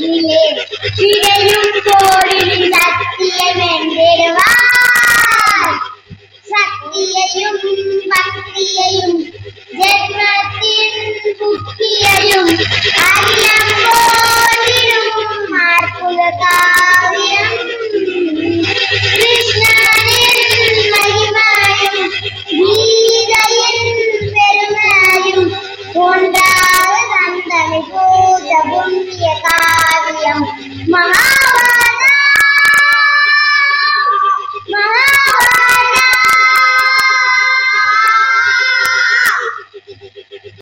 Three days 妈妈。